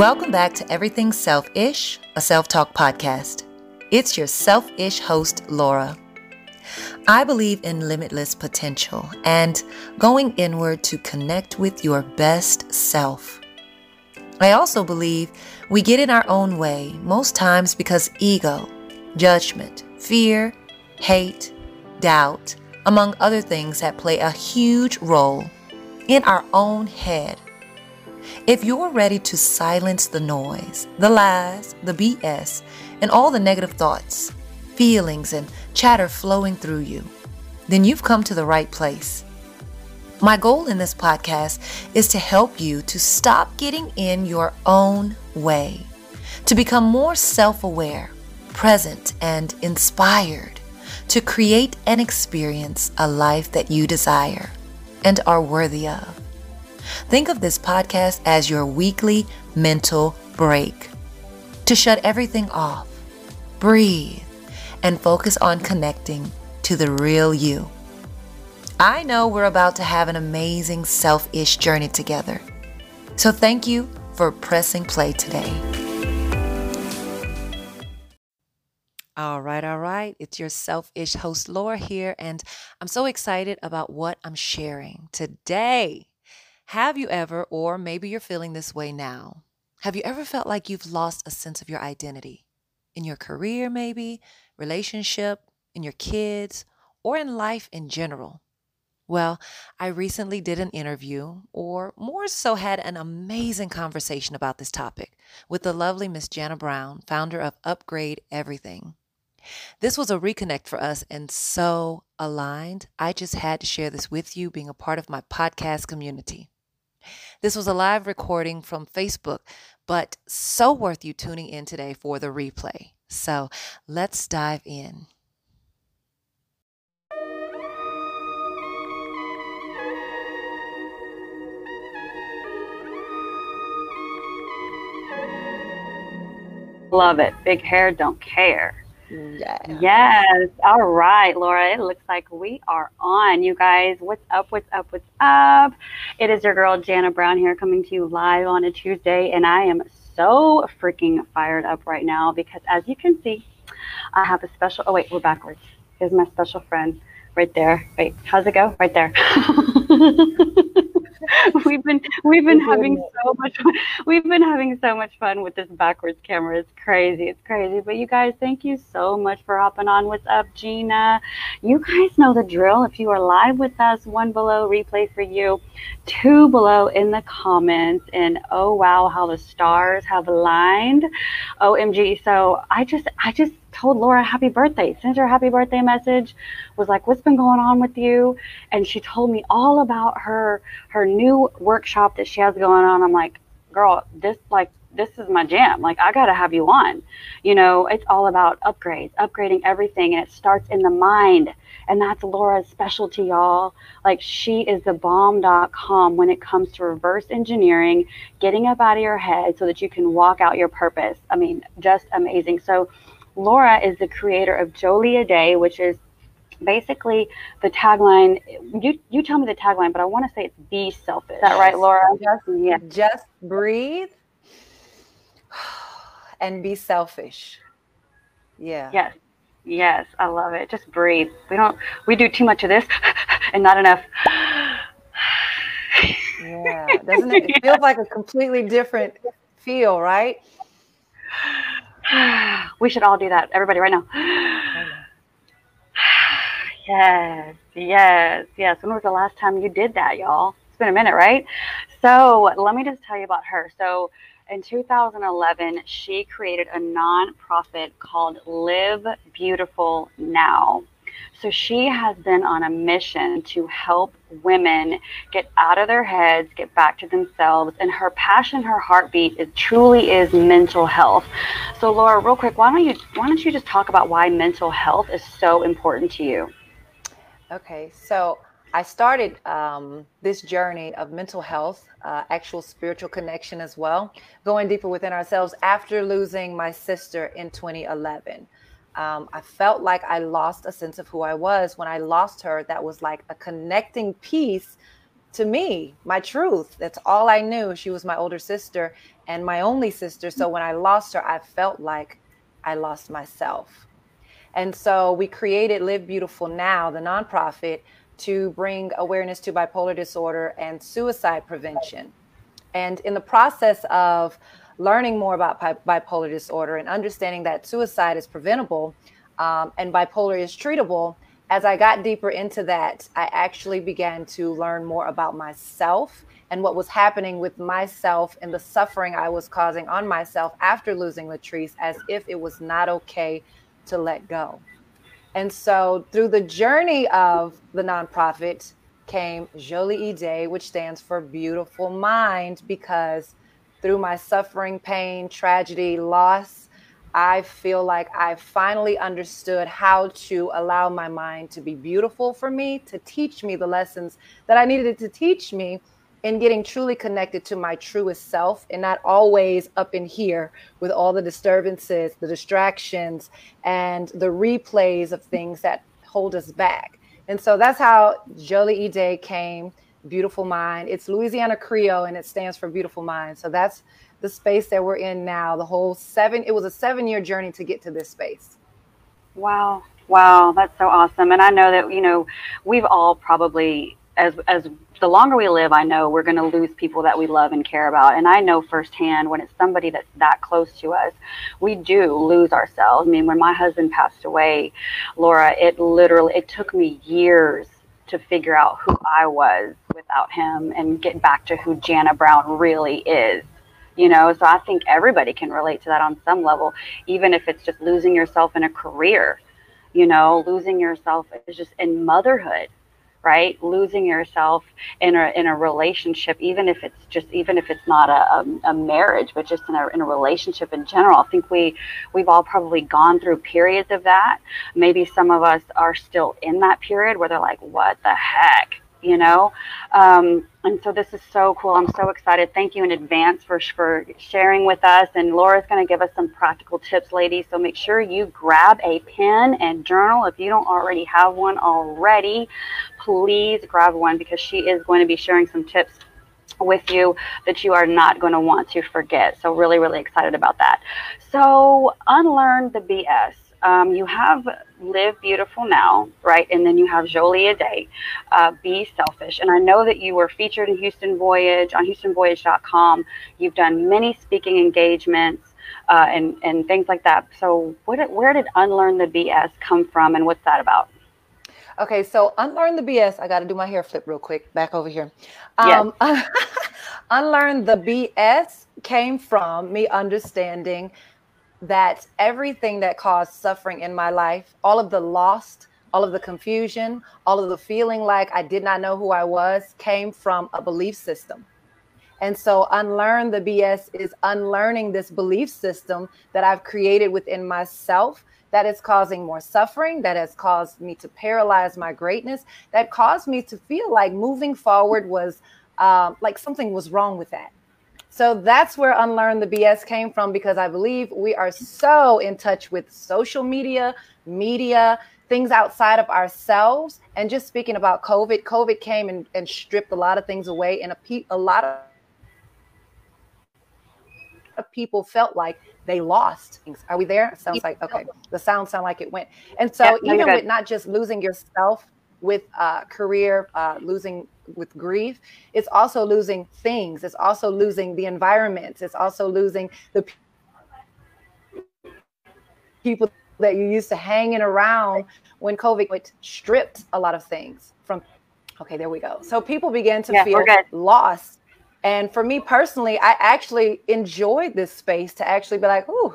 Welcome back to Everything Self Ish, a self talk podcast. It's your self ish host, Lora. I believe in limitless potential and going inward to connect with your best self. I also believe we get in our own way most times because ego, judgment, fear, hate, doubt, among other things that play a huge role in our own head. If you're ready to silence the noise, the lies, the BS, and all the negative thoughts, feelings, and chatter flowing through you, then you've come to the right place. My goal in this podcast is to help you to stop getting in your own way, to become more self aware, present, and inspired, to create and experience a life that you desire and are worthy of. Think of this podcast as your weekly mental break to shut everything off, breathe, and focus on connecting to the real you. I know we're about to have an amazing self ish journey together. So thank you for pressing play today. All right, all right. It's your self ish host, Lora, here, and I'm so excited about what I'm sharing today. Have you ever, or maybe you're feeling this way now, have you ever felt like you've lost a sense of your identity? In your career, maybe, relationship, in your kids, or in life in general? Well, I recently did an interview, or more so had an amazing conversation about this topic with the lovely Miss Jana Brown, founder of Upgrade Everything. This was a reconnect for us and so aligned. I just had to share this with you, being a part of my podcast community. This was a live recording from Facebook, but so worth you tuning in today for the replay. So let's dive in. Love it. Big hair, don't care. Yeah. Yes. All right, Lora. It looks like we are on. You guys, what's up? What's up? What's up? It is your girl, Jana Brown, here coming to you live on a Tuesday. And I am so freaking fired up right now because, as you can see, I have a special. Oh, wait, we're backwards. Here's my special friend right there. Wait, how's it go? Right there. we've been we've been having so much we've been having so much fun with this backwards camera. It's crazy. It's crazy. But you guys, thank you so much for hopping on. What's up, Gina? You guys know the drill. If you are live with us, one below replay for you, two below in the comments, and oh wow, how the stars have aligned. OMG. So I just I just told Lora happy birthday, sent her happy birthday message, was like, what's been going on with you? And she told me all about her her new workshop that she has going on. I'm like, girl, this like this is my jam. Like I gotta have you on. You know, it's all about upgrades, upgrading everything, and it starts in the mind. And that's Lora's specialty, y'all. Like she is the bomb.com when it comes to reverse engineering, getting up out of your head so that you can walk out your purpose. I mean, just amazing. So Lora is the creator of Jolie a Day, which is basically the tagline. You you tell me the tagline, but I want to say it's be selfish. Is that right, Lora? Just, yeah. just breathe and be selfish. Yeah. Yes. Yes, I love it. Just breathe. We don't we do too much of this and not enough. yeah. Doesn't it, it feels like a completely different feel, right? we should all do that. Everybody right now. yes, yes, yes. When was the last time you did that, y'all? It's been a minute, right? So let me just tell you about her. So in 2011, she created a nonprofit called Live Beautiful Now. So she has been on a mission to help women get out of their heads, get back to themselves, and her passion, her heartbeat, it truly is mental health. So Lora, real quick, why don't you why don't you just talk about why mental health is so important to you? Okay, so I started um, this journey of mental health, uh, actual spiritual connection as well, going deeper within ourselves after losing my sister in 2011 um, I felt like I lost a sense of who I was. When I lost her, that was like a connecting piece to me, my truth. That's all I knew. She was my older sister and my only sister. So when I lost her, I felt like I lost myself. And so we created Live Beautiful Now, the nonprofit, to bring awareness to bipolar disorder and suicide prevention. And in the process of learning more about bipolar disorder and understanding that suicide is preventable um, and bipolar is treatable, as I got deeper into that, I actually began to learn more about myself and what was happening with myself and the suffering I was causing on myself after losing Latrice, as if it was not okay to let go. And so, through the journey of the nonprofit, came Jolie Ide, which stands for Beautiful Mind, because through my suffering, pain, tragedy, loss, I feel like I finally understood how to allow my mind to be beautiful for me, to teach me the lessons that I needed to teach me in getting truly connected to my truest self and not always up in here with all the disturbances, the distractions, and the replays of things that hold us back. And so that's how Jolie Ide came, Beautiful Mind. It's Louisiana Creole and it stands for Beautiful Mind. So that's the space that we're in now. The whole seven, it was a seven year journey to get to this space. Wow. Wow. That's so awesome. And I know that, you know, we've all probably, as, as the longer we live, I know we're going to lose people that we love and care about. And I know firsthand when it's somebody that's that close to us, we do lose ourselves. I mean, when my husband passed away, Lora, it literally, it took me years to figure out who I was without him and get back to who Jana Brown really is you know? So i think everybody can relate to that on some level even if it's just losing yourself in a career you know? Losing yourself is just in motherhood right? Losing yourself in a in a relationship even if it's just even if it's not a, a, a, marriage but just in a, in a relationship in general i think we we've all probably gone through periods of that. Maybe some of us are still in that period where they're like what the heck you know? Um, and so this is so cool. I'm so excited. Thank you in advance for, for sharing with us. And Lora's going to give us some practical tips ladies. So make sure you grab a pen and journal if you don't already have one already please grab one because she is going to be sharing some tips with you that you are not going to want to forget so really really excited about that so unlearn the bs um, you have Live Beautiful Now, right? And then you have Jolie Ide, uh, Be Selfish. And I know that you were featured in Houston Voyage on HoustonVoyage.com. You've done many speaking engagements uh, and, and things like that. So, what, where did Unlearn the BS come from and what's that about? Okay, so Unlearn the BS, I got to do my hair flip real quick back over here. Um, yes. Unlearn the BS came from me understanding that everything that caused suffering in my life, all of the lost, all of the confusion, all of the feeling like I did not know who I was, came from a belief system. And so, unlearn the BS is unlearning this belief system that I've created within myself that is causing more suffering, that has caused me to paralyze my greatness, that caused me to feel like moving forward was um, like something was wrong with that. So that's where Unlearn the BS came from because I believe we are so in touch with social media, media, things outside of ourselves. And just speaking about COVID, COVID came and, and stripped a lot of things away, and a, pe- a lot of people felt like they lost things. Are we there? sounds like okay. The sound sound like it went. And so yeah, even with not just losing yourself with uh, career, uh, losing with grief it's also losing things it's also losing the environments it's also losing the people that you used to hanging around when covid went, stripped a lot of things from okay there we go so people began to yeah, feel lost and for me personally i actually enjoyed this space to actually be like ooh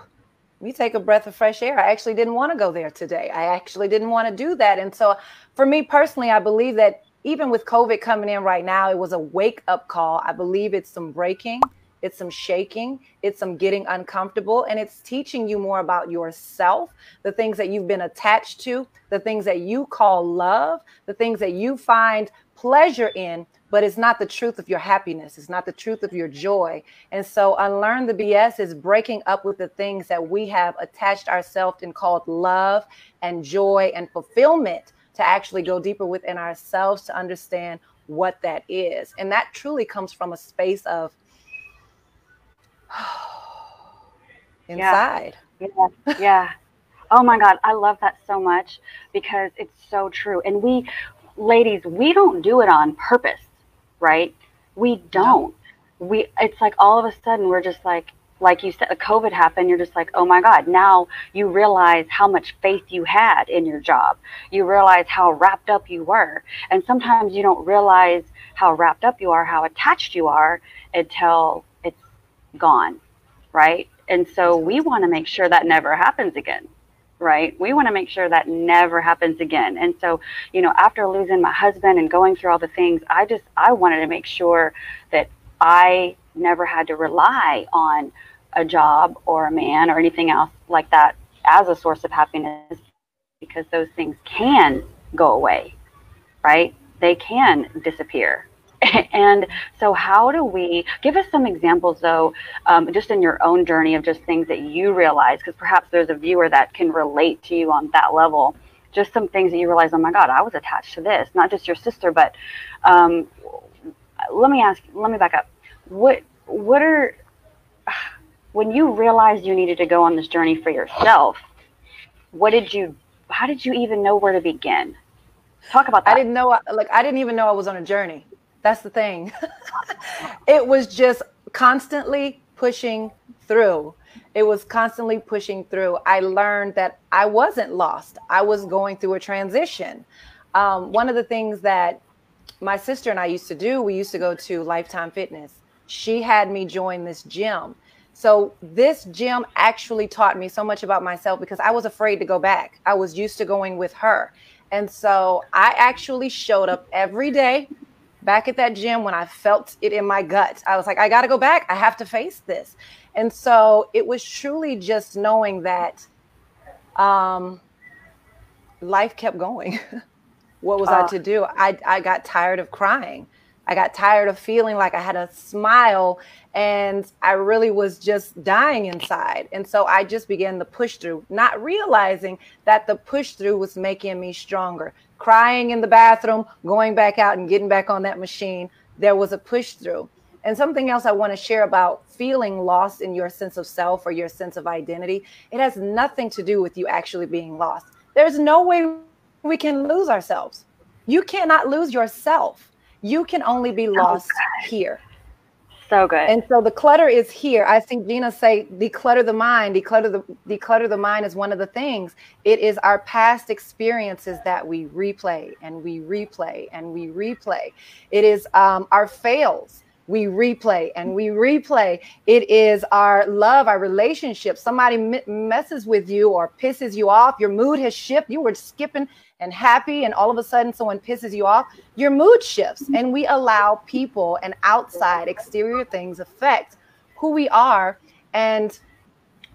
me take a breath of fresh air. I actually didn't want to go there today. I actually didn't want to do that. And so, for me personally, I believe that even with COVID coming in right now, it was a wake up call. I believe it's some breaking, it's some shaking, it's some getting uncomfortable, and it's teaching you more about yourself, the things that you've been attached to, the things that you call love, the things that you find pleasure in, but it's not the truth of your happiness. It's not the truth of your joy. And so, unlearn the BS is breaking up with the things that we have attached ourselves and called love and joy and fulfillment to actually go deeper within ourselves to understand what that is. And that truly comes from a space of inside. Yeah. yeah. yeah. Oh my God, I love that so much because it's so true. And we, ladies, we don't do it on purpose, right? We don't. No. We, it's like all of a sudden we're just like, like you said, the COVID happened, you're just like, oh my God, now you realize how much faith you had in your job. You realize how wrapped up you were. And sometimes you don't realize how wrapped up you are, how attached you are until it's gone, right? And so we want to make sure that never happens again right? We want to make sure that never happens again. And so, you know, after losing my husband and going through all the things, I just I wanted to make sure that I never had to rely on a job or a man or anything else like that as a source of happiness because those things can go away, right? They can disappear. and so, how do we give us some examples, though, um, just in your own journey of just things that you realize? Because perhaps there's a viewer that can relate to you on that level. Just some things that you realize, oh my God, I was attached to this, not just your sister, but um, let me ask, let me back up. What, what are, when you realized you needed to go on this journey for yourself, what did you, how did you even know where to begin? Talk about that. I didn't know, like, I didn't even know I was on a journey. That's the thing. it was just constantly pushing through. It was constantly pushing through. I learned that I wasn't lost. I was going through a transition. Um, one of the things that my sister and I used to do, we used to go to Lifetime Fitness. She had me join this gym. So this gym actually taught me so much about myself because I was afraid to go back. I was used to going with her. And so I actually showed up every day back at that gym when I felt it in my gut. I was like, I got to go back. I have to face this. And so it was truly just knowing that um, life kept going. what was uh, I to do? I, I got tired of crying. I got tired of feeling like I had a smile and I really was just dying inside. And so I just began the push through, not realizing that the push through was making me stronger. Crying in the bathroom, going back out and getting back on that machine, there was a push through. And something else I want to share about feeling lost in your sense of self or your sense of identity, it has nothing to do with you actually being lost. There's no way we can lose ourselves. You cannot lose yourself you can only be lost here. So good. And so the clutter is here. I see Gina say declutter the mind. Declutter the declutter the mind is one of the things. It is our past experiences that we replay and we replay and we replay. It is um, our fails we replay and we replay. It is our love, our relationship. Somebody m- messes with you or pisses you off. Your mood has shifted. You were skipping and happy, and all of a sudden someone pisses you off, your mood shifts. Mm-hmm. And we allow people and outside exterior things affect who we are. And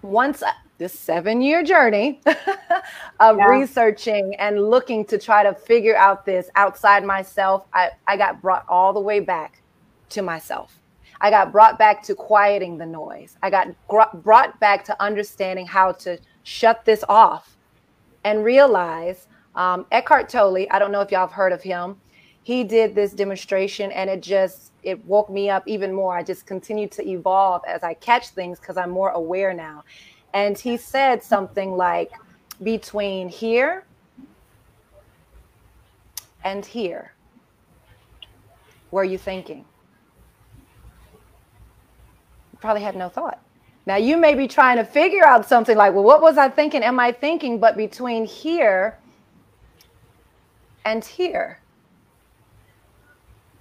once uh, this seven year journey of yeah. researching and looking to try to figure out this outside myself, I, I got brought all the way back to myself. I got brought back to quieting the noise. I got gr- brought back to understanding how to shut this off and realize um, Eckhart Tolle, I don't know if y'all have heard of him. He did this demonstration and it just it woke me up even more. I just continue to evolve as I catch things because I'm more aware now. And he said something like between here and here. Were you thinking? Probably had no thought. Now you may be trying to figure out something like, well, what was I thinking? Am I thinking? But between here and here,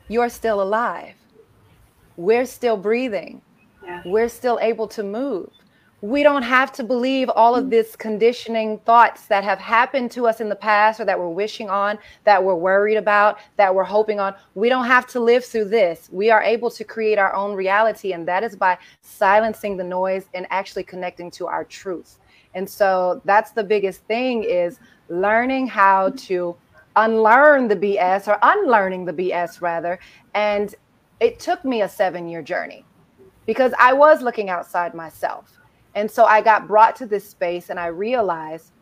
you're still alive. We're still breathing. Yeah. We're still able to move. We don't have to believe all of mm. this conditioning thoughts that have happened to us in the past or that we're wishing on, that we're worried about, that we're hoping on. We don't have to live through this. We are able to create our own reality, and that is by silencing the noise and actually connecting to our truth. And so that's the biggest thing is learning how mm. to unlearn the BS or unlearning the BS rather. And it took me a seven year journey because I was looking outside myself. And so I got brought to this space and I realized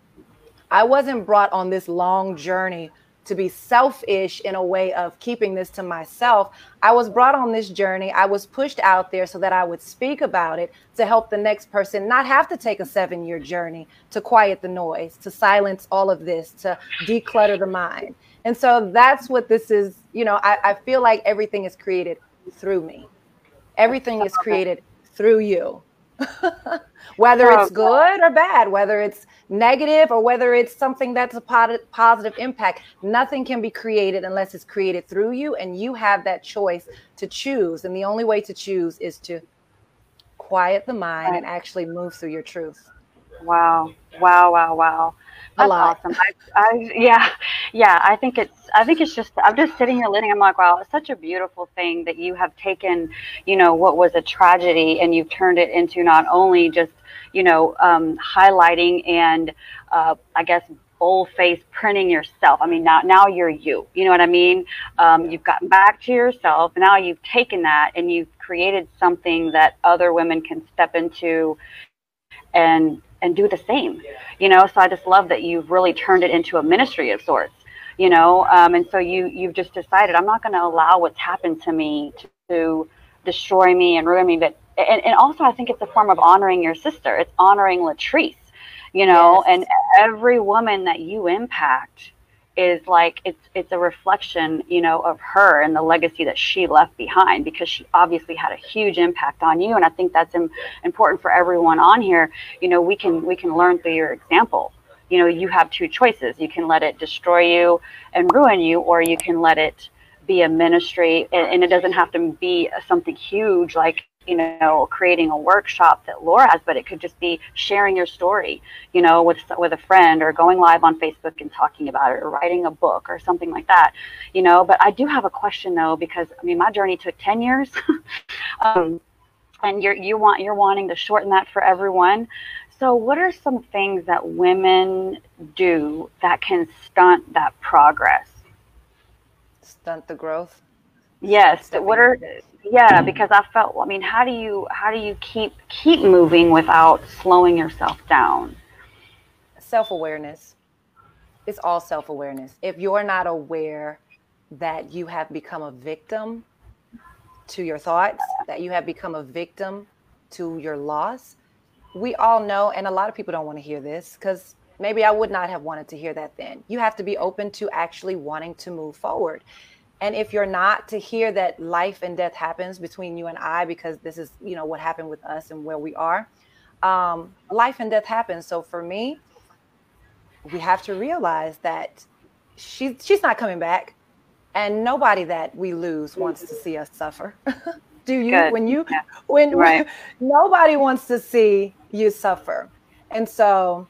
I wasn't brought on this long journey to be selfish in a way of keeping this to myself. I was brought on this journey. I was pushed out there so that I would speak about it to help the next person not have to take a seven year journey to quiet the noise, to silence all of this, to declutter the mind. And so that's what this is. You know, I, I feel like everything is created through me, everything is created through you. whether it's good or bad, whether it's negative or whether it's something that's a positive impact, nothing can be created unless it's created through you. And you have that choice to choose. And the only way to choose is to quiet the mind and actually move through your truth. Wow. Wow. Wow. Wow. That's awesome. I, I, yeah, yeah. I think it's. I think it's just. I'm just sitting here listening. I'm like, wow, it's such a beautiful thing that you have taken, you know, what was a tragedy and you've turned it into not only just, you know, um, highlighting and, uh, I guess, bold face printing yourself. I mean, now now you're you. You know what I mean? Um, you've gotten back to yourself. Now you've taken that and you've created something that other women can step into and and do the same you know? So i just love that you've really turned it into a ministry of sorts you know? Um, and so you you've just decided i'm not going to allow what's happened to me to, to destroy me and ruin me but and, and also i think it's a form of honoring your sister. It's honoring latrice you know? Yes. and every woman that you impact is like it's it's a reflection you know of her and the legacy that she left behind because she obviously had a huge impact on you. And i think that's Im- important for everyone on here. You know we can we can learn through your example. You know you have two choices. You can let it destroy you and ruin you or you can let it be a ministry. And, and it doesn't have to be something huge like you know, creating a workshop that Lora has, but it could just be sharing your story, you know, with with a friend or going live on Facebook and talking about it or writing a book or something like that, you know. But I do have a question though, because I mean, my journey took ten years, um, and you're you want you're wanting to shorten that for everyone. So, what are some things that women do that can stunt that progress? Stunt the growth. Yes. What are yeah because i felt i mean how do you how do you keep keep moving without slowing yourself down? Self-awareness. It's all self-awareness. If you're not aware that you have become a victim to your thoughts that you have become a victim to your loss we all know and a lot of people don't want to hear this because maybe i would not have wanted to hear that then. You have to be open to actually wanting to move forward and if you're not to hear that life and death happens between you and I, because this is, you know, what happened with us and where we are, um, life and death happens. So for me, we have to realize that she, she's not coming back. And nobody that we lose wants to see us suffer. Do you? Good. When you, yeah. when, right. when nobody wants to see you suffer. And so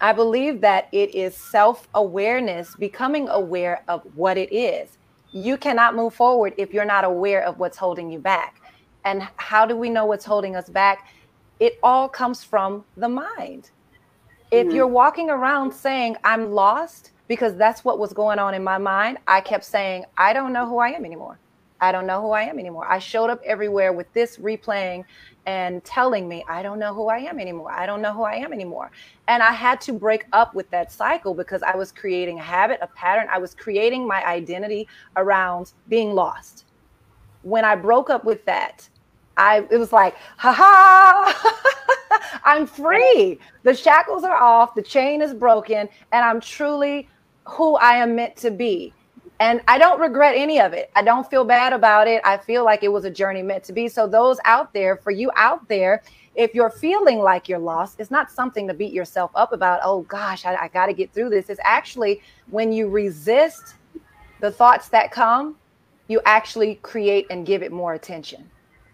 I believe that it is self awareness, becoming aware of what it is you cannot move forward if you're not aware of what's holding you back. And how do we know what's holding us back? It all comes from the mind. If mm-hmm. you're walking around saying, I'm lost, because that's what was going on in my mind, I kept saying, I don't know who I am anymore. I don't know who I am anymore. I showed up everywhere with this replaying and telling me, I don't know who I am anymore. I don't know who I am anymore. And I had to break up with that cycle because I was creating a habit, a pattern. I was creating my identity around being lost. When I broke up with that, I it was like, ha ha, I'm free. The shackles are off, the chain is broken, and I'm truly who I am meant to be. And I don't regret any of it. I don't feel bad about it. I feel like it was a journey meant to be. So, those out there, for you out there, if you're feeling like you're lost, it's not something to beat yourself up about. Oh gosh, I, I got to get through this. It's actually when you resist the thoughts that come, you actually create and give it more attention.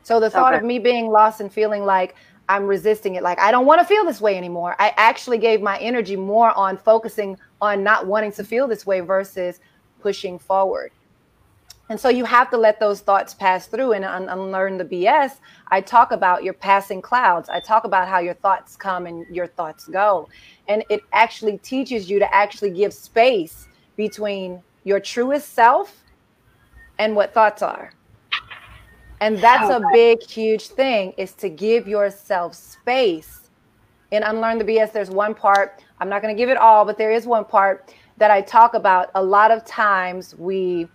So, the thought okay. of me being lost and feeling like I'm resisting it, like I don't want to feel this way anymore, I actually gave my energy more on focusing on not wanting to feel this way versus pushing forward. And so you have to let those thoughts pass through and un- unlearn the BS. I talk about your passing clouds. I talk about how your thoughts come and your thoughts go. And it actually teaches you to actually give space between your truest self and what thoughts are. And that's a big, huge thing is to give yourself space. and Unlearn the BS, there's one part, I'm not going to give it all, but there is one part that I talk about, a lot of times we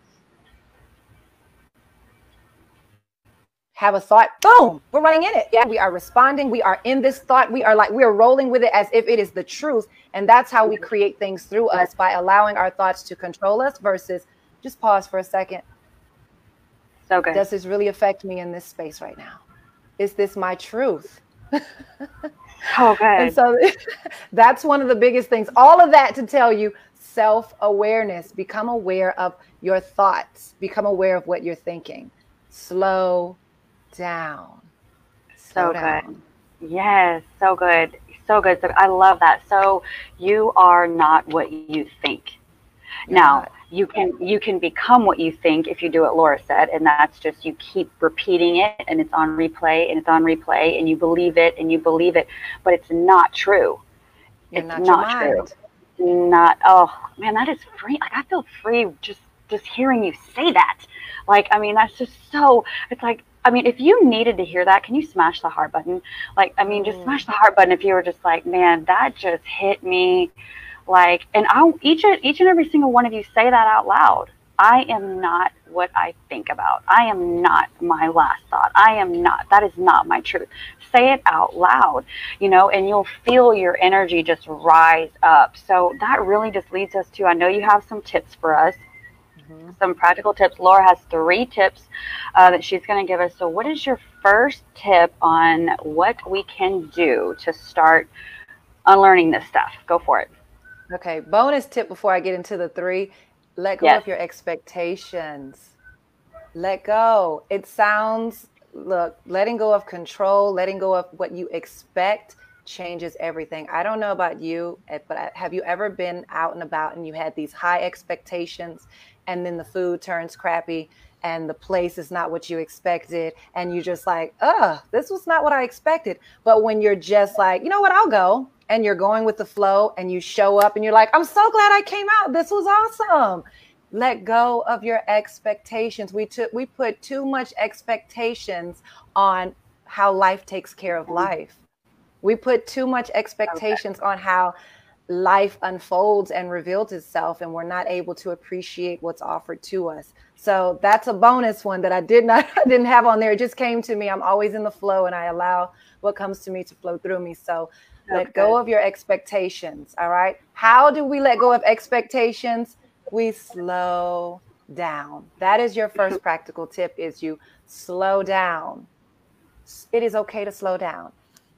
have a thought, boom, we're running in it. Yeah, we are responding. We are in this thought. We are like, we are rolling with it as if it is the truth. And that's how we create things through us by allowing our thoughts to control us versus just pause for a second. So good. Does this really affect me in this space right now? Is this my truth? Oh, good. And so that's one of the biggest things. All of that to tell you self awareness. Become aware of your thoughts, become aware of what you're thinking. Slow down. Slow so down. good. Yes, so good. So good. So I love that. So you are not what you think. Now you can you can become what you think if you do what Lora said, and that's just you keep repeating it and it's on replay and it's on replay and you believe it and you believe it, but it's not true. You're it's not, not true. Not oh man, that is free. Like I feel free just just hearing you say that. Like I mean, that's just so. It's like I mean, if you needed to hear that, can you smash the heart button? Like, I mean, just mm. smash the heart button if you were just like, man, that just hit me. Like, and I each each and every single one of you say that out loud. I am not what I think about. I am not my last thought. I am not. That is not my truth. Say it out loud, you know, and you'll feel your energy just rise up. So that really just leads us to I know you have some tips for us mm-hmm. some practical tips. Lora has three tips uh, that she's going to give us. So, what is your first tip on what we can do to start unlearning this stuff? Go for it. Okay. Bonus tip before I get into the three let go yes. of your expectations. Let go. It sounds, look, letting go of control, letting go of what you expect changes everything. I don't know about you, eh, but have you ever been out and about and you had these high expectations and then the food turns crappy and the place is not what you expected and you're just like oh this was not what i expected but when you're just like you know what i'll go and you're going with the flow and you show up and you're like i'm so glad i came out. This was awesome. Let go of your expectations. We took we put too much expectations on how life takes care of life. We put too much expectations okay. on how life unfolds and reveals itself and we're not able to appreciate what's offered to us. So that's a bonus one that i did not I didn't have on there. It just came to me. I'm always in the flow and i allow what comes to me to flow through me. So. Let go of your expectations all right? How do we let go of expectations? We slow down. That is your first mm-hmm. practical tip is you slow down. It is okay to slow down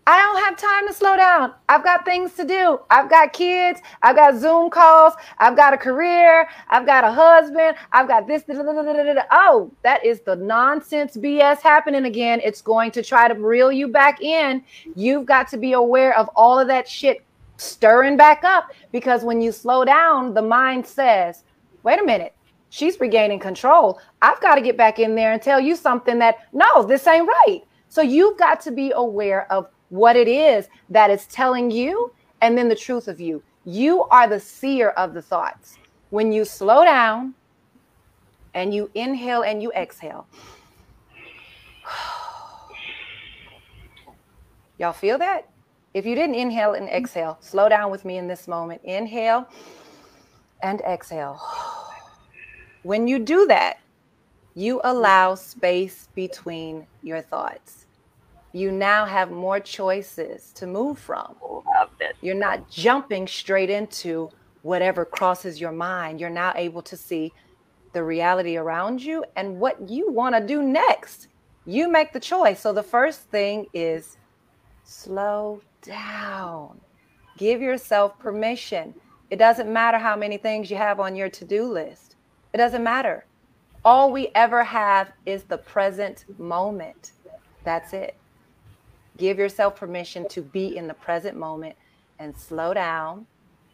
I don't have time to slow down. I've got things to do. I've got kids. I've got Zoom calls. I've got a career. I've got a husband. I've got this. Da, da, da, oh, that is the nonsense BS happening again. It's going to try to reel you back in. You've got to be aware of all of that shit stirring back up because when you slow down, the mind says, wait a minute. She's regaining control. I've got to get back in there and tell you something that, no, this ain't right. So you've got to be aware of what it is that is telling you and then the truth of you. You are the seer of the thoughts. When you slow down and you inhale and you exhale, y'all feel that? If you didn't inhale and exhale, slow down with me in this moment. Inhale and exhale. When you do that, you allow space between your thoughts you now have more choices to move from. You're not jumping straight into whatever crosses your mind. You're now able to see the reality around you and what you want to do next. You make the choice. So the first thing is slow down. Give yourself permission. It doesn't matter how many things you have on your to do list, it doesn't matter. All we ever have is the present moment. That's it. Give yourself permission to be in the present moment and slow down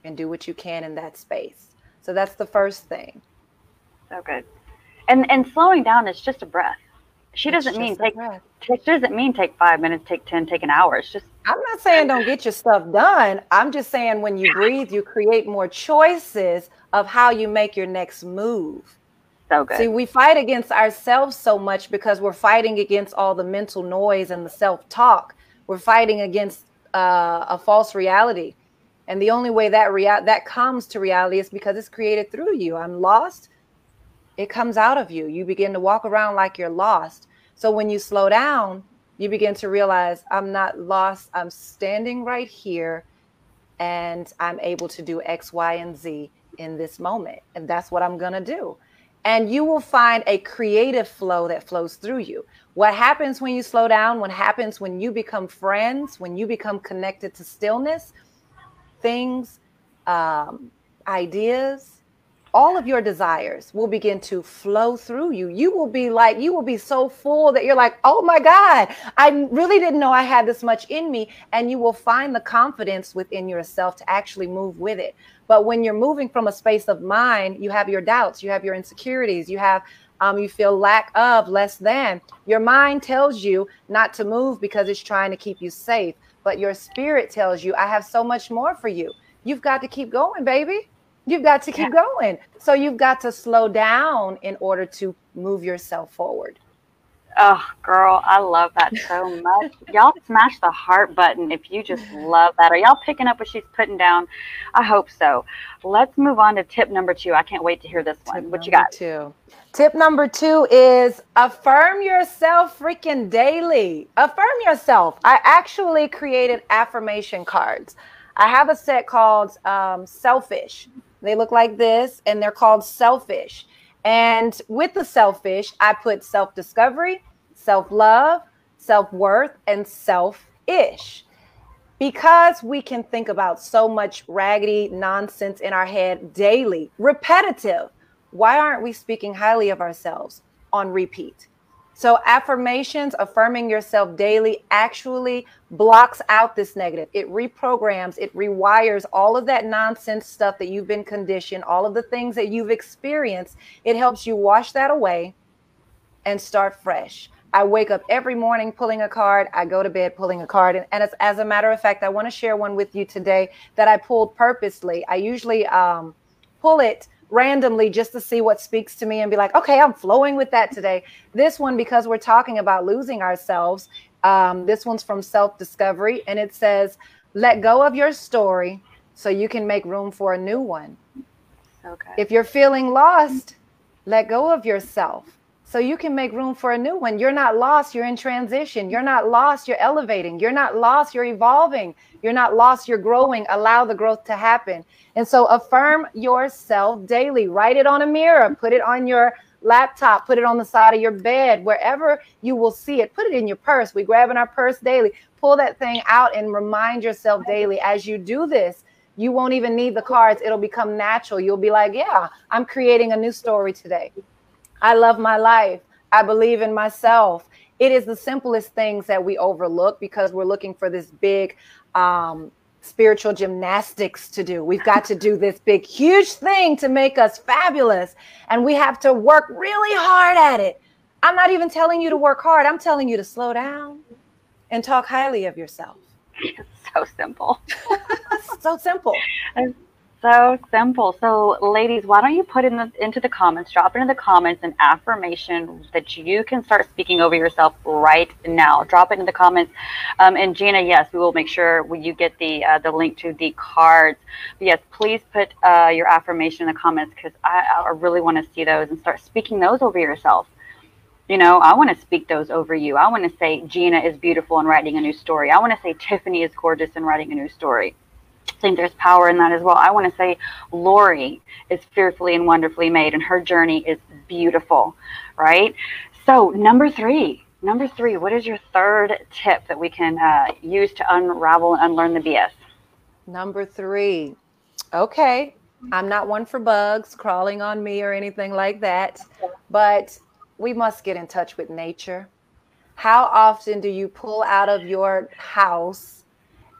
and do what you can in that space. So that's the first thing. So good. And and slowing down is just a breath. She doesn't mean take she doesn't mean take five minutes, take ten, take an hour. It's just I'm not saying don't get your stuff done. I'm just saying when you breathe, you create more choices of how you make your next move. So good. See, we fight against ourselves so much because we're fighting against all the mental noise and the self talk. We're fighting against uh, a false reality. And the only way that rea- that comes to reality is because it's created through you. I'm lost. It comes out of you. You begin to walk around like you're lost. So when you slow down, you begin to realize I'm not lost. I'm standing right here and I'm able to do X, Y, and Z in this moment. And that's what I'm going to do. And you will find a creative flow that flows through you. What happens when you slow down? What happens when you become friends, when you become connected to stillness, things, um, ideas, all of your desires will begin to flow through you. You will be like, you will be so full that you're like, oh my God, I really didn't know I had this much in me. And you will find the confidence within yourself to actually move with it. But when you're moving from a space of mind, you have your doubts, you have your insecurities, you have um, you feel lack of, less than. Your mind tells you not to move because it's trying to keep you safe. But your spirit tells you, I have so much more for you. You've got to keep going, baby. You've got to keep yeah. going. So you've got to slow down in order to move yourself forward. Oh, girl, I love that so much. y'all smash the heart button if you just love that. Are y'all picking up what she's putting down? I hope so. Let's move on to tip number two. I can't wait to hear this one. Tip what you got? Two. Tip number two is affirm yourself freaking daily. Affirm yourself. I actually created affirmation cards. I have a set called um, Selfish. They look like this and they're called selfish. And with the selfish, I put self discovery, self love, self worth, and self ish. Because we can think about so much raggedy nonsense in our head daily, repetitive, why aren't we speaking highly of ourselves on repeat? So, affirmations, affirming yourself daily, actually blocks out this negative. It reprograms, it rewires all of that nonsense stuff that you've been conditioned, all of the things that you've experienced. It helps you wash that away and start fresh. I wake up every morning pulling a card. I go to bed pulling a card. And, and as, as a matter of fact, I want to share one with you today that I pulled purposely. I usually um, pull it randomly just to see what speaks to me and be like, okay, I'm flowing with that today. This one, because we're talking about losing ourselves, um, this one's from Self Discovery, and it says, let go of your story so you can make room for a new one. Okay. If you're feeling lost, let go of yourself so you can make room for a new one. You're not lost, you're in transition. You're not lost, you're elevating. You're not lost, you're evolving. You're not lost, you're growing. Allow the growth to happen. And so affirm yourself daily. Write it on a mirror, put it on your laptop, put it on the side of your bed, wherever you will see it. Put it in your purse. We grab in our purse daily. Pull that thing out and remind yourself daily as you do this. You won't even need the cards. It'll become natural. You'll be like, yeah, I'm creating a new story today. I love my life. I believe in myself. It is the simplest things that we overlook because we're looking for this big um, spiritual gymnastics to do. We've got to do this big, huge thing to make us fabulous. And we have to work really hard at it. I'm not even telling you to work hard, I'm telling you to slow down and talk highly of yourself. It's so simple. so simple so simple. So, ladies, why don't you put in the into the comments, drop into the comments an affirmation that you can start speaking over yourself right now. Drop it in the comments. Um, and Gina, yes, we will make sure you get the uh, the link to the cards. But yes, please put uh, your affirmation in the comments because I, I really want to see those and start speaking those over yourself. You know, I want to speak those over you. I want to say Gina is beautiful and writing a new story. I want to say Tiffany is gorgeous and writing a new story think there's power in that as well. I want to say Lori is fearfully and wonderfully made, and her journey is beautiful, right? So, number three, number three, what is your third tip that we can uh, use to unravel and unlearn the BS? Number three, okay, I'm not one for bugs crawling on me or anything like that, but we must get in touch with nature. How often do you pull out of your house?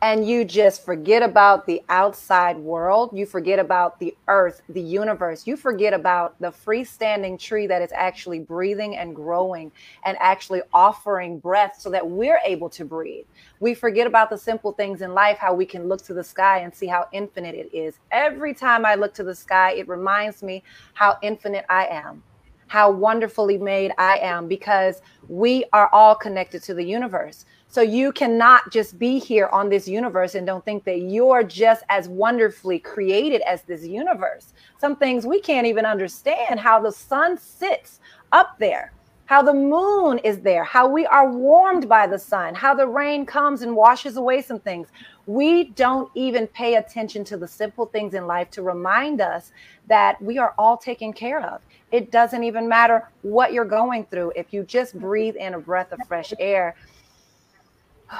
And you just forget about the outside world. You forget about the earth, the universe. You forget about the freestanding tree that is actually breathing and growing and actually offering breath so that we're able to breathe. We forget about the simple things in life, how we can look to the sky and see how infinite it is. Every time I look to the sky, it reminds me how infinite I am. how wonderfully made I am because we are all connected to the universe. So you cannot just be here on this universe and don't think that you're just as wonderfully created as this universe. Some things we can't even understand how the sun sits up there how the moon is there, how we are warmed by the sun, how the rain comes and washes away some things. We don't even pay attention to the simple things in life to remind us that we are all taken care of. It doesn't even matter what you're going through. If you just breathe in a breath of fresh air,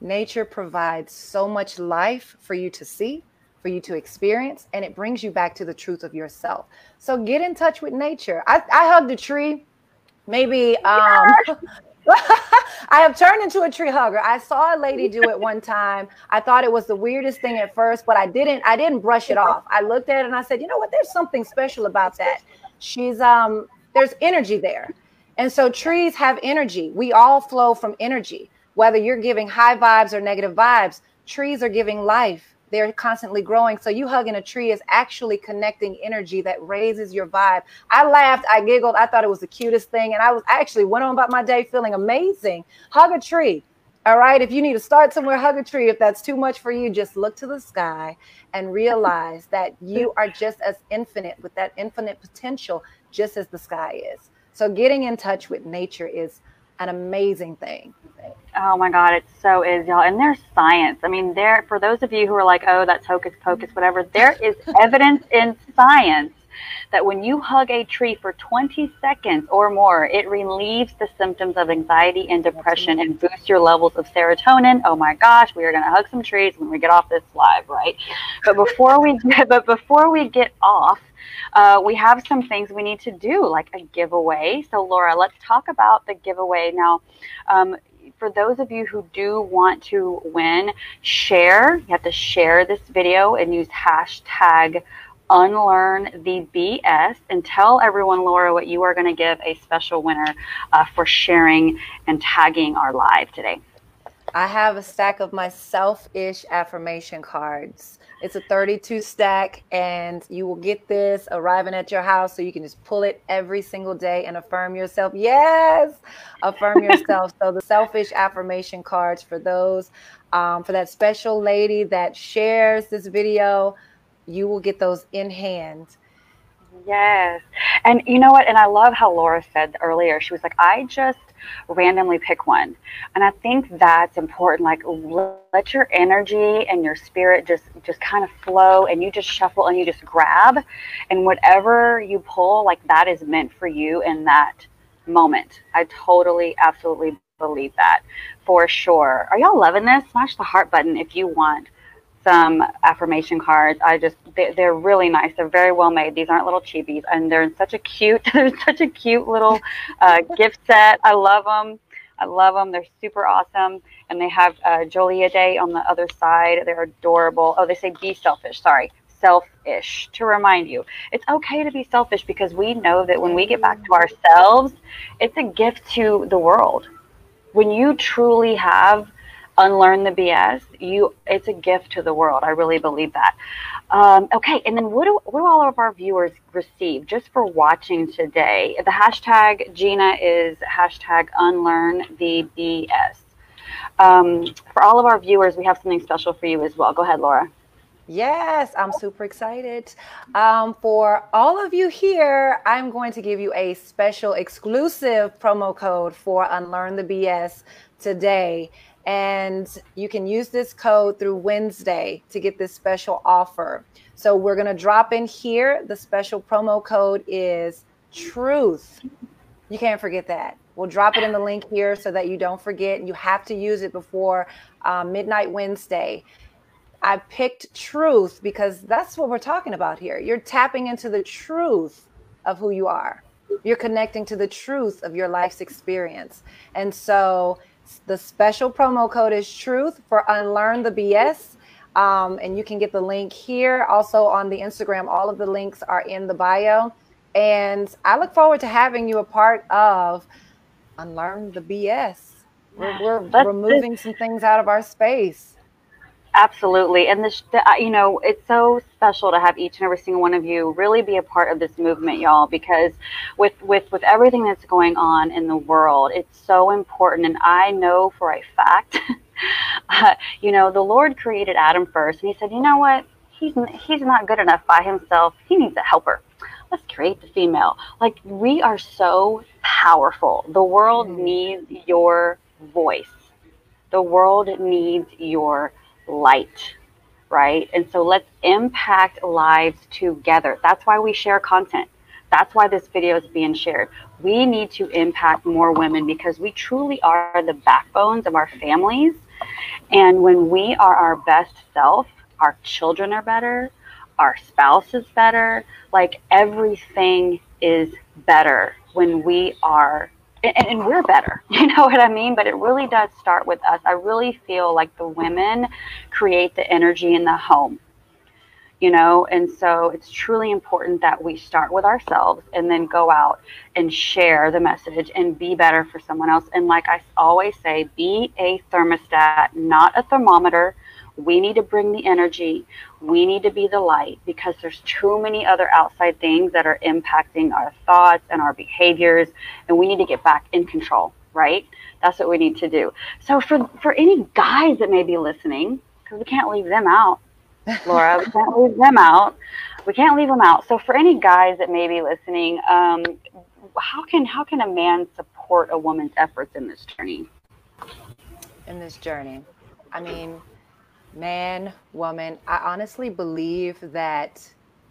nature provides so much life for you to see for you to experience, and it brings you back to the truth of yourself. So get in touch with nature. I, I hugged a tree, maybe. Um, I have turned into a tree hugger. I saw a lady do it one time. I thought it was the weirdest thing at first, but I didn't. I didn't brush it off. I looked at it and I said, you know what? There's something special about that. She's um. There's energy there, and so trees have energy. We all flow from energy. Whether you're giving high vibes or negative vibes, trees are giving life they're constantly growing. So you hugging a tree is actually connecting energy that raises your vibe. I laughed, I giggled, I thought it was the cutest thing. And I was actually went on about my day feeling amazing. Hug a tree. All right. If you need to start somewhere, hug a tree. If that's too much for you, just look to the sky and realize that you are just as infinite with that infinite potential, just as the sky is. So getting in touch with nature is an amazing thing. Oh my God, it so is, y'all. And there's science. I mean, there for those of you who are like, oh, that's hocus pocus, whatever. There is evidence in science that when you hug a tree for 20 seconds or more, it relieves the symptoms of anxiety and depression and boosts your levels of serotonin. Oh my gosh, we are going to hug some trees when we get off this live, right? But before we get, but before we get off, uh, we have some things we need to do, like a giveaway. So, Lora, let's talk about the giveaway now. Um, for those of you who do want to win, share. You have to share this video and use hashtag unlearn the BS and tell everyone, Lora, what you are going to give a special winner uh, for sharing and tagging our live today. I have a stack of my self-ish affirmation cards. It's a 32 stack, and you will get this arriving at your house so you can just pull it every single day and affirm yourself. Yes, affirm yourself. so, the selfish affirmation cards for those, um, for that special lady that shares this video, you will get those in hand. Yes. And you know what? And I love how Lora said earlier, she was like, I just randomly pick one. And I think that's important. Like let your energy and your spirit just just kind of flow and you just shuffle and you just grab and whatever you pull like that is meant for you in that moment. I totally absolutely believe that for sure. Are y'all loving this? Smash the heart button if you want some affirmation cards. I just they, are really nice. They're very well made. These aren't little cheapies, and they're in such a cute. They're such a cute little uh, gift set. I love them. I love them. They're super awesome, and they have uh, Jolia Day on the other side. They're adorable. Oh, they say be selfish. Sorry, selfish. To remind you, it's okay to be selfish because we know that when we get back to ourselves, it's a gift to the world. When you truly have unlearn the BS. You, it's a gift to the world. I really believe that. Um, okay, and then what do what do all of our viewers receive just for watching today? The hashtag Gina is hashtag unlearn the BS. Um, for all of our viewers, we have something special for you as well. Go ahead, Lora. Yes, I'm super excited. Um, for all of you here, I'm going to give you a special exclusive promo code for Unlearn the BS today. And you can use this code through Wednesday to get this special offer. So we're going to drop in here. The special promo code is truth. You can't forget that. We'll drop it in the link here so that you don't forget. You have to use it before uh, midnight Wednesday. I picked truth because that's what we're talking about here. You're tapping into the truth of who you are. You're connecting to the truth of your life's experience. And so the special promo code is truth for Unlearn the BS. Um, and you can get the link here. Also on the Instagram, all of the links are in the bio. And I look forward to having you a part of Unlearn the BS. We're, we're removing some things out of our space. Absolutely. And this, you know, it's so special to have each and every single one of you really be a part of this movement, y'all, because with, with, with everything that's going on in the world, it's so important. And I know for a fact, uh, you know, the Lord created Adam first and he said, you know what? He's, he's not good enough by himself. He needs a helper. Let's create the female. Like we are so powerful. The world mm. needs your voice. The world needs your light, right? And so let's impact lives together. That's why we share content. That's why this video is being shared. We need to impact more women because we truly are the backbones of our families. And when we are our best self, our children are better, our spouse is better, like everything is better when we are and, and, we're better. You know what I mean? But it really does start with us. I really feel like the women create the energy in the home. You know, and so it's truly important that we start with ourselves and then go out and share the message and be better for someone else. And like I always say, be a thermostat, not a thermometer we need to bring the energy. We need to be the light because there's too many other outside things that are impacting our thoughts and our behaviors, and we need to get back in control, right? That's what we need to do. So for for any guys that may be listening, because we can't leave them out, Lora, we can't leave them out. We can't leave them out. So for any guys that may be listening, um, how can how can a man support a woman's efforts in this journey? In this journey, I mean man, woman, I honestly believe that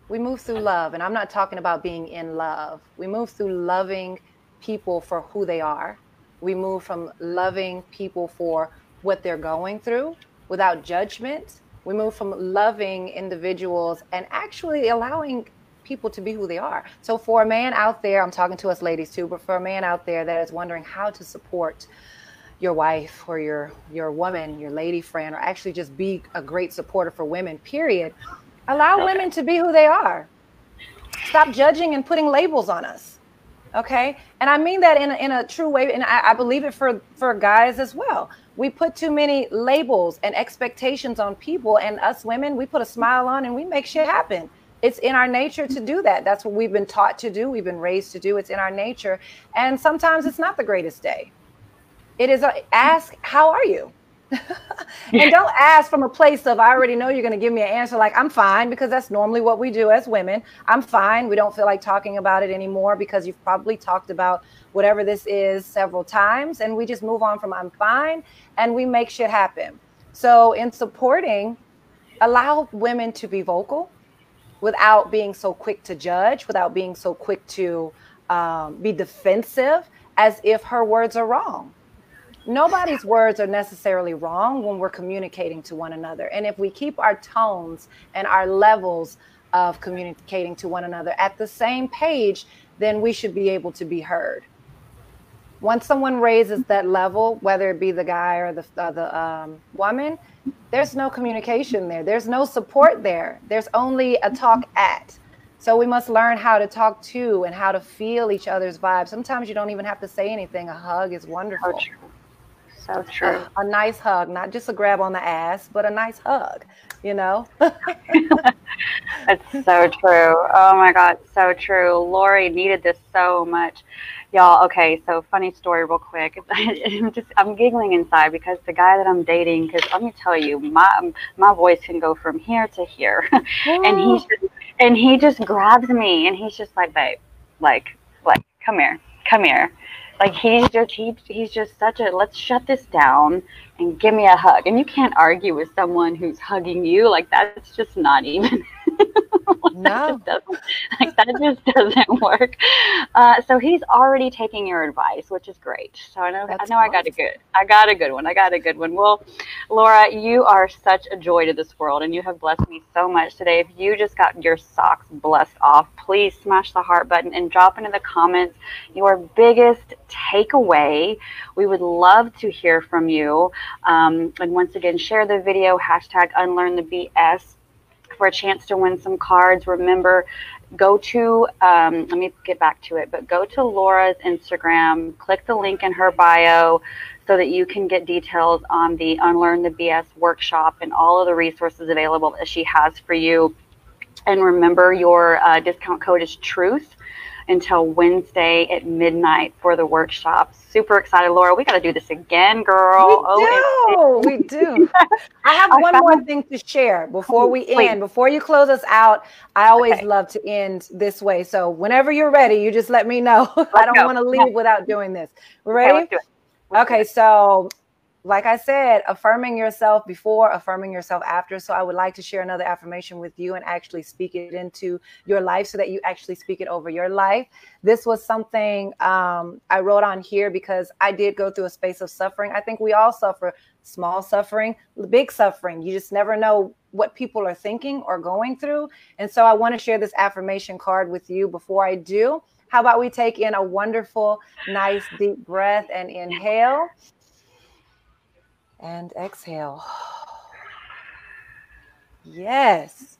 we move through love. And I'm not talking about being in love. We move through loving people for who they are. We move from loving people for what they're going through without judgment. We move from loving individuals and actually allowing people to be who they are. So, for a man out there, I'm talking to us ladies too, but for a man out there that is wondering how to support your wife or your your woman, your lady friend, or actually just be a great supporter for women. Period. Allow okay. women to be who they are. Stop judging and putting labels on us. Okay, and I mean that in a, in a true way, and I, I believe it for for guys as well. We put too many labels and expectations on people, and us women, we put a smile on and we make shit happen it's in our nature to do that. That's what we've been taught to do. We've been raised to do. It's in our nature. And sometimes it's not the greatest day. It is a, ask, how are you? and don't ask from a place of I already know you're going to give me an answer like I'm fine because that's normally what we do as women. I'm fine. We don't feel like talking about it anymore because you've probably talked about whatever this is several times and we just move on from I'm fine and we make shit happen. So in supporting allow women to be vocal without being so quick to judge, without being so quick to um, be defensive as if her words are wrong nobody's words are necessarily wrong when we're communicating to one another. And if we keep our tones and our levels of communicating to one another at the same page, then we should be able to be heard. Once someone raises that level, whether it be the guy or the, uh, the um, woman, there's no communication there. There's no support there. There's only a talk at. So we must learn how to talk to and how to feel each other's vibes. Sometimes you don't even have to say anything. A hug is wonderful. So true. A, a, nice hug, not just a grab on the ass, but a nice hug, you know? That's so true. Oh my God, so true. Lori needed this so much. Y'all, okay, so funny story real quick. I'm just I'm giggling inside because the guy that I'm dating, because let me tell you, my my voice can go from here to here. and he's just, and he just grabs me and he's just like, babe, like, like, come here, come here like he's just he, he's just such a let's shut this down and give me a hug. And you can't argue with someone who's hugging you like that's just not even no. that like that just doesn't work. Uh, so he's already taking your advice, which is great. So I know That's I know awesome. I got a good I got a good one. I got a good one. Well, Lora, you are such a joy to this world, and you have blessed me so much today. If you just got your socks blessed off, please smash the heart button and drop into the comments your biggest takeaway. We would love to hear from you. Um, and once again, share the video hashtag unlearn the BS for a chance to win some cards. Remember, go to, um, let me get back to it, but go to Lora's Instagram, click the link in her bio, so that you can get details on the Unlearn the BS workshop and all of the resources available that she has for you. And remember, your uh, discount code is TRUTH until Wednesday at midnight for the workshop. Super excited, Lora. We got to do this again, girl. We oh, do. we do. I have I one more thing to share before we Please. end. Before you close us out, I always okay. love to end this way. So whenever you're ready, you just let me know. I don't want to leave without doing this. We're ready? Okay, okay so like I said, affirming yourself before, affirming yourself after. So I would like to share another affirmation with you and actually speak it into your life so that you actually speak it over your life. This was something um, I wrote on here because I did go through a space of suffering. I think we all suffer small suffering, big suffering. You just never know what people are thinking or going through. And so I want to share this affirmation card with you before I do. How about we take in a wonderful, nice, deep breath and inhale and exhale. Yes.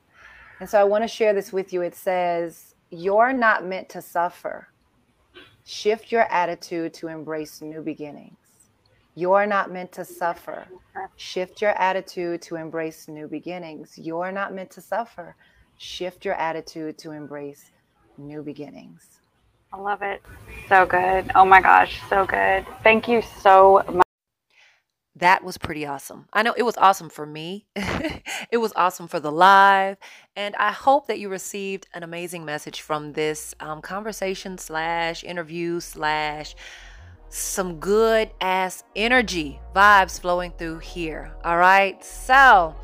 And so I want to share this with you. It says, You're not meant to suffer. Shift your attitude to embrace new beginnings. You're not meant to suffer. Shift your attitude to embrace new beginnings. You're not meant to suffer. Shift your attitude to embrace new beginnings. I love it. So good. Oh my gosh, so good. Thank you so much that was pretty awesome. I know it was awesome for me. it was awesome for the live. And I hope that you received an amazing message from this um, conversation slash interview slash some good ass energy vibes flowing through here. All right. So,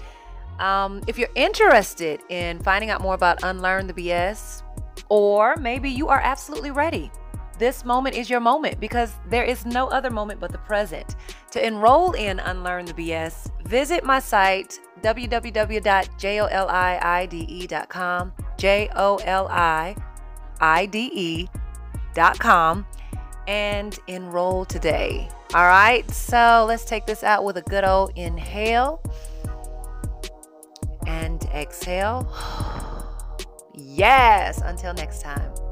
um, if you're interested in finding out more about Unlearn the BS, or maybe you are absolutely ready this moment is your moment because there is no other moment but the present. To enroll in Unlearn the BS, visit my site www.jolide.com, J O L I I D E.com, and enroll today. All right, so let's take this out with a good old inhale and exhale. Yes, until next time.